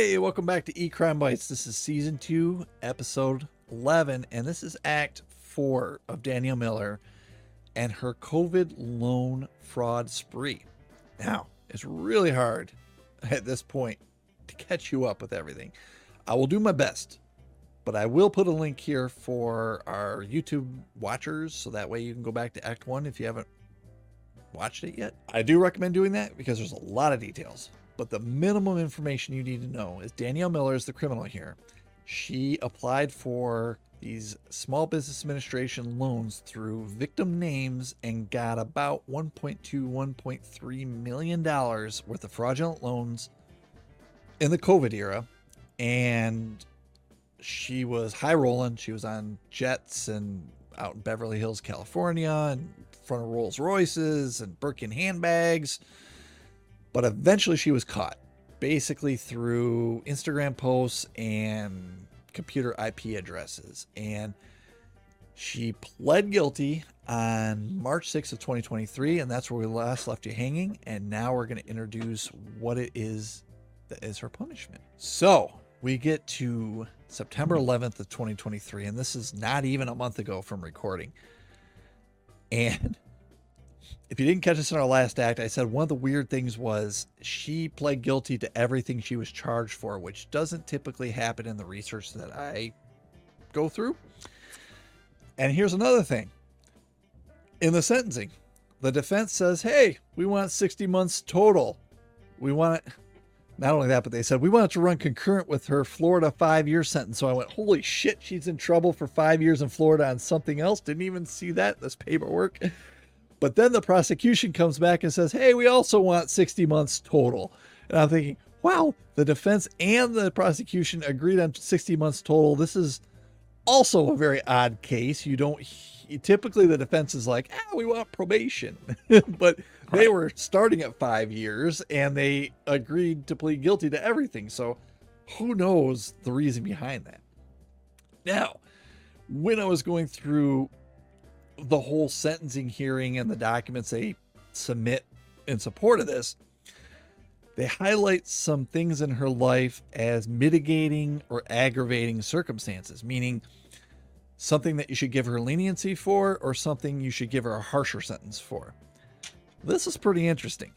Hey, welcome back to E Crime Bites. This is season two, episode 11, and this is act four of Danielle Miller and her COVID loan fraud spree. Now, it's really hard at this point to catch you up with everything. I will do my best, but I will put a link here for our YouTube watchers so that way you can go back to act one if you haven't watched it yet. I do recommend doing that because there's a lot of details. But the minimum information you need to know is Danielle Miller is the criminal here. She applied for these small business administration loans through victim names and got about 1.2 1.3 million dollars worth of fraudulent loans in the covid era. And she was high rolling. She was on jets and out in beverly hills california and in front of rolls royces and birkin handbags but eventually she was caught basically through instagram posts and computer ip addresses. And she pled guilty on march 6th of 2023 and that's where we last left you hanging. And now we're going to introduce what it is that is her punishment. So we get to september 11th of 2023 and this is not even a month ago from recording. And if you didn't catch this in our last act, I said one of the weird things was she pled guilty to everything she was charged for, which doesn't typically happen in the research that I go through. And here's another thing in the sentencing, the defense says, hey, we want 60 months total. We want it. Not only that, but they said we want it to run concurrent with her Florida five year sentence. So I went, holy shit, she's in trouble for five years in Florida on something else. Didn't even see that this paperwork. But then the prosecution comes back and says, hey, we also want 60 months total. And I'm thinking, wow, the defense and the prosecution agreed on 60 months total. This is also a very odd case. You don't typically the defense is like, ah, we want probation. but they were starting at five years and they agreed to plead guilty to everything. So who knows the reason behind that? Now, when I was going through the whole sentencing hearing and the documents they submit in support of this, they highlight some things in her life as mitigating or aggravating circumstances, meaning something that you should give her leniency for or something you should give her a harsher sentence for. This is pretty interesting.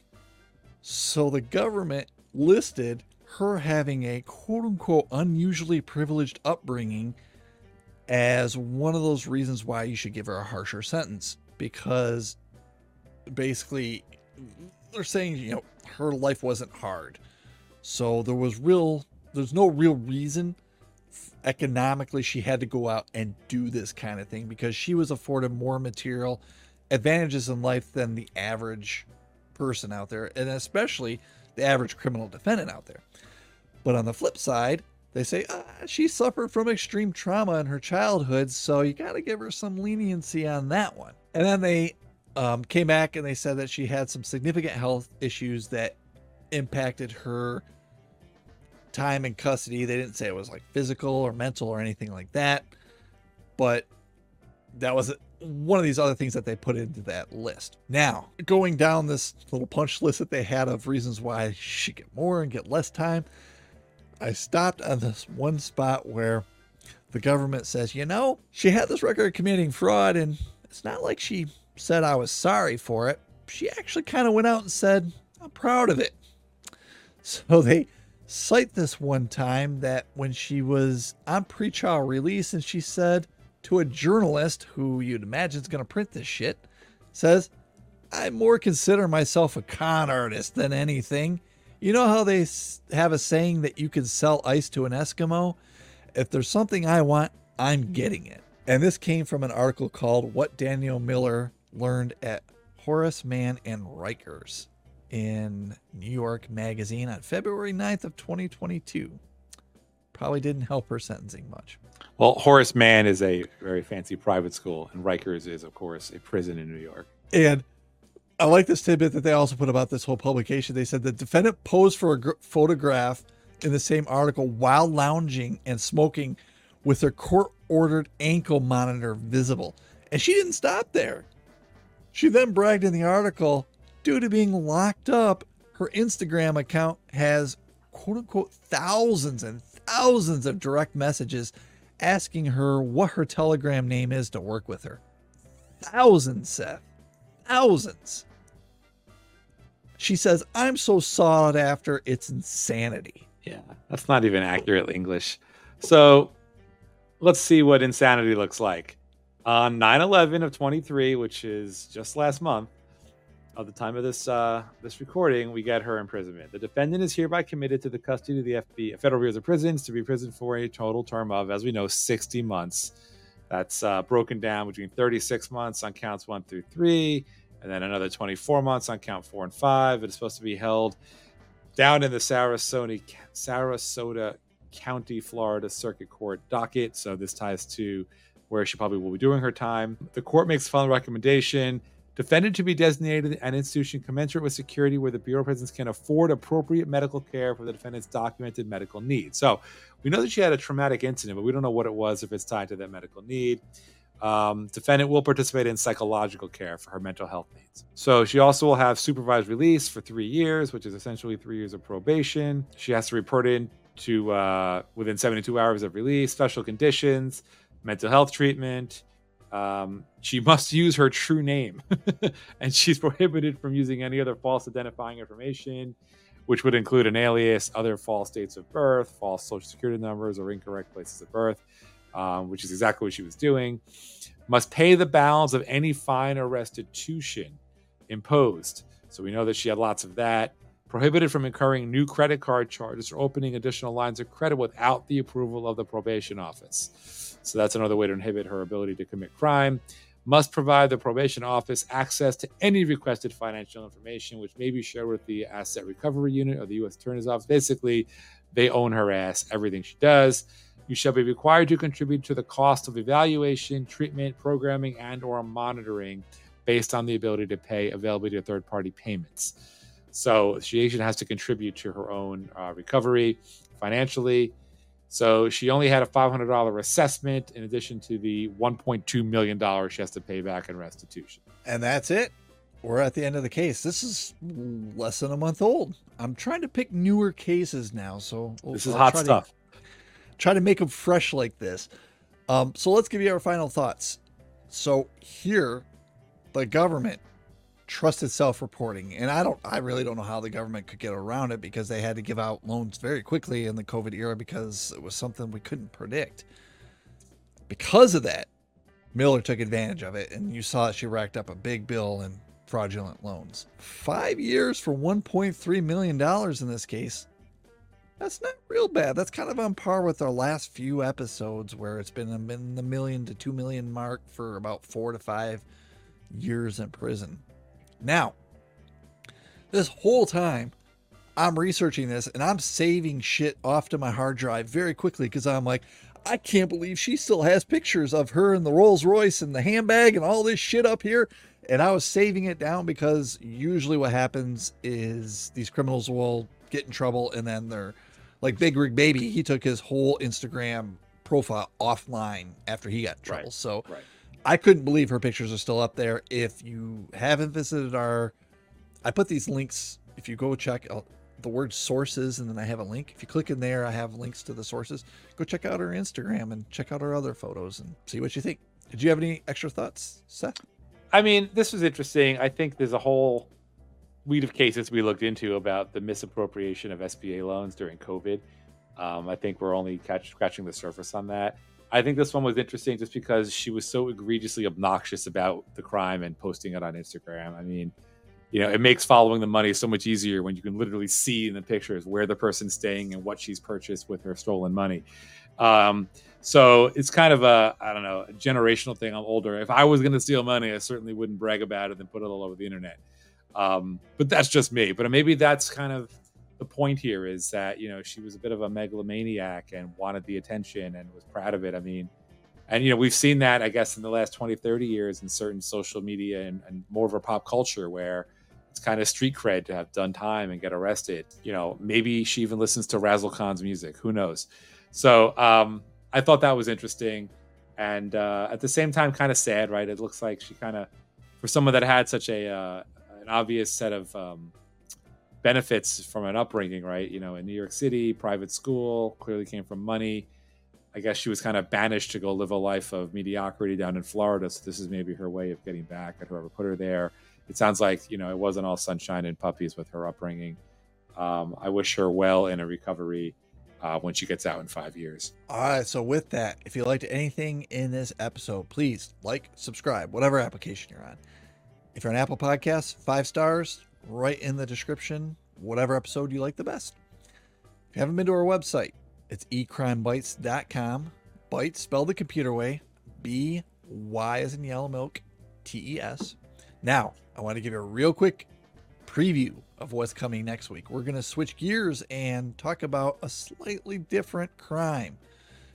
So the government listed her having a quote unquote unusually privileged upbringing as one of those reasons why you should give her a harsher sentence because basically they're saying you know her life wasn't hard. So there was real there's no real reason economically she had to go out and do this kind of thing because she was afforded more material advantages in life than the average person out there and especially the average criminal defendant out there. But on the flip side they say ah, she suffered from extreme trauma in her childhood, so you got to give her some leniency on that one. And then they um, came back and they said that she had some significant health issues that impacted her time in custody. They didn't say it was like physical or mental or anything like that, but that was one of these other things that they put into that list. Now, going down this little punch list that they had of reasons why she get more and get less time I stopped on this one spot where the government says, you know, she had this record of committing fraud, and it's not like she said I was sorry for it. She actually kind of went out and said, I'm proud of it. So they cite this one time that when she was on pretrial release and she said to a journalist who you'd imagine is going to print this shit, says, I more consider myself a con artist than anything. You know how they have a saying that you can sell ice to an Eskimo? If there's something I want, I'm mm-hmm. getting it. And this came from an article called What Danielle Miller Learned at Horace Mann and Rikers in New York Magazine on February 9th of 2022. Probably didn't help her sentencing much. Well, Horace Mann is a very fancy private school, and Rikers is, of course, a prison in New York. And I like this tidbit that they also put about this whole publication. They said the defendant posed for a gr- photograph in the same article while lounging and smoking with her court ordered ankle monitor visible. And she didn't stop there. She then bragged in the article due to being locked up, her Instagram account has quote unquote thousands and thousands of direct messages asking her what her Telegram name is to work with her. Thousands, Seth. Thousands. She says, I'm so sought after, it's insanity. Yeah, that's not even accurate English. So let's see what insanity looks like. On 9 11 of 23, which is just last month, at the time of this uh, this recording, we get her imprisonment. The defendant is hereby committed to the custody of the FBI, Federal Bureau of Prisons to be imprisoned for a total term of, as we know, 60 months. That's uh, broken down between 36 months on counts one through three, and then another 24 months on count four and five. It is supposed to be held down in the Sarasota, Sarasota County, Florida Circuit Court docket. So this ties to where she probably will be doing her time. The court makes final recommendation defendant to be designated an institution commensurate with security where the Bureau of Prisons can afford appropriate medical care for the defendant's documented medical needs. So we know that she had a traumatic incident, but we don't know what it was if it's tied to that medical need. Um, defendant will participate in psychological care for her mental health needs. So she also will have supervised release for three years, which is essentially three years of probation. She has to report in to uh, within 72 hours of release, special conditions, mental health treatment, um, she must use her true name, and she's prohibited from using any other false identifying information, which would include an alias, other false dates of birth, false social security numbers, or incorrect places of birth, um, which is exactly what she was doing. Must pay the balance of any fine or restitution imposed. So we know that she had lots of that. Prohibited from incurring new credit card charges or opening additional lines of credit without the approval of the probation office. So that's another way to inhibit her ability to commit crime. Must provide the probation office access to any requested financial information, which may be shared with the Asset Recovery Unit or the U.S. Attorney's Office. Basically, they own her ass, everything she does. You shall be required to contribute to the cost of evaluation, treatment, programming, and/or monitoring, based on the ability to pay availability of third-party payments. So she has to contribute to her own uh, recovery financially so she only had a $500 assessment in addition to the $1.2 million she has to pay back in restitution. And that's it. We're at the end of the case. This is less than a month old. I'm trying to pick newer cases now. So we'll, this is I'll hot stuff. To, try to make them fresh like this. Um, so let's give you our final thoughts. So here, the government trusted self-reporting and i don't i really don't know how the government could get around it because they had to give out loans very quickly in the covid era because it was something we couldn't predict because of that miller took advantage of it and you saw that she racked up a big bill in fraudulent loans five years for 1.3 million dollars in this case that's not real bad that's kind of on par with our last few episodes where it's been in the million to two million mark for about four to five years in prison now, this whole time, I'm researching this and I'm saving shit off to my hard drive very quickly because I'm like, I can't believe she still has pictures of her in the Rolls Royce and the handbag and all this shit up here. And I was saving it down because usually what happens is these criminals will get in trouble and then they're like Big Rig Baby. He took his whole Instagram profile offline after he got in trouble. Right. So right. I couldn't believe her pictures are still up there. If you haven't visited our, I put these links. If you go check out the word sources and then I have a link. If you click in there, I have links to the sources. Go check out our Instagram and check out our other photos and see what you think. Did you have any extra thoughts, Seth? I mean, this was interesting. I think there's a whole weed of cases we looked into about the misappropriation of SBA loans during COVID. Um, I think we're only catch, scratching the surface on that. I think this one was interesting just because she was so egregiously obnoxious about the crime and posting it on Instagram. I mean, you know, it makes following the money so much easier when you can literally see in the pictures where the person's staying and what she's purchased with her stolen money. Um, so it's kind of a, I don't know, generational thing. I'm older. If I was going to steal money, I certainly wouldn't brag about it and put it all over the internet. Um, but that's just me. But maybe that's kind of the point here is that you know she was a bit of a megalomaniac and wanted the attention and was proud of it. I mean and you know we've seen that i guess in the last 20 30 years in certain social media and, and more of a pop culture where it's kind of street cred to have done time and get arrested. You know maybe she even listens to Razzlekhan's music. Who knows? So um, i thought that was interesting and uh, at the same time kind of sad right? It looks like she kind of for someone that had such a uh, an obvious set of um, benefits from an upbringing, right? You know, in New York City, private school, clearly came from money. I guess she was kind of banished to go live a life of mediocrity down in Florida. So this is maybe her way of getting back at whoever put her there. It sounds like you know it wasn't all sunshine and puppies with her upbringing. Um, I wish her well in a recovery uh, when she gets out in five years. All right. So with that, if you liked anything in this episode, please like, subscribe, whatever application you're on. If you're on Apple Podcasts, five stars, right in the description, whatever episode you like the best. If you haven't been to our website, it's ecrimebytes.com. Bytes spelled the computer way. B Y as in yellow milk, T E S. Now, I want to give you a real quick preview of what's coming next week. We're going to switch gears and talk about a slightly different crime.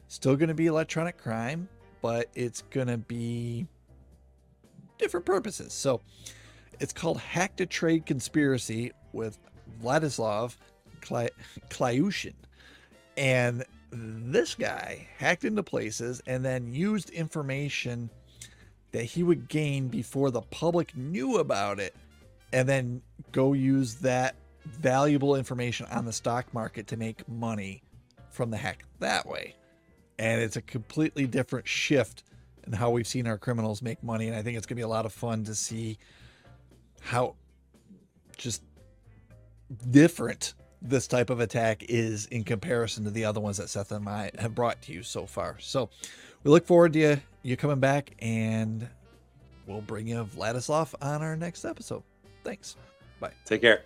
Still going to be electronic crime, but it's going to be different purposes. So, it's called Hack to Trade Conspiracy with Vladislav Klyushin. And this guy hacked into places and then used information that he would gain before the public knew about it and then go use that valuable information on the stock market to make money from the hack that way. And it's a completely different shift in how we've seen our criminals make money. And I think it's going to be a lot of fun to see how just different this type of attack is in comparison to the other ones that Seth and I have brought to you so far. So we look forward to you, you coming back, and we'll bring you Vladislav on our next episode. Thanks. Bye. Take care.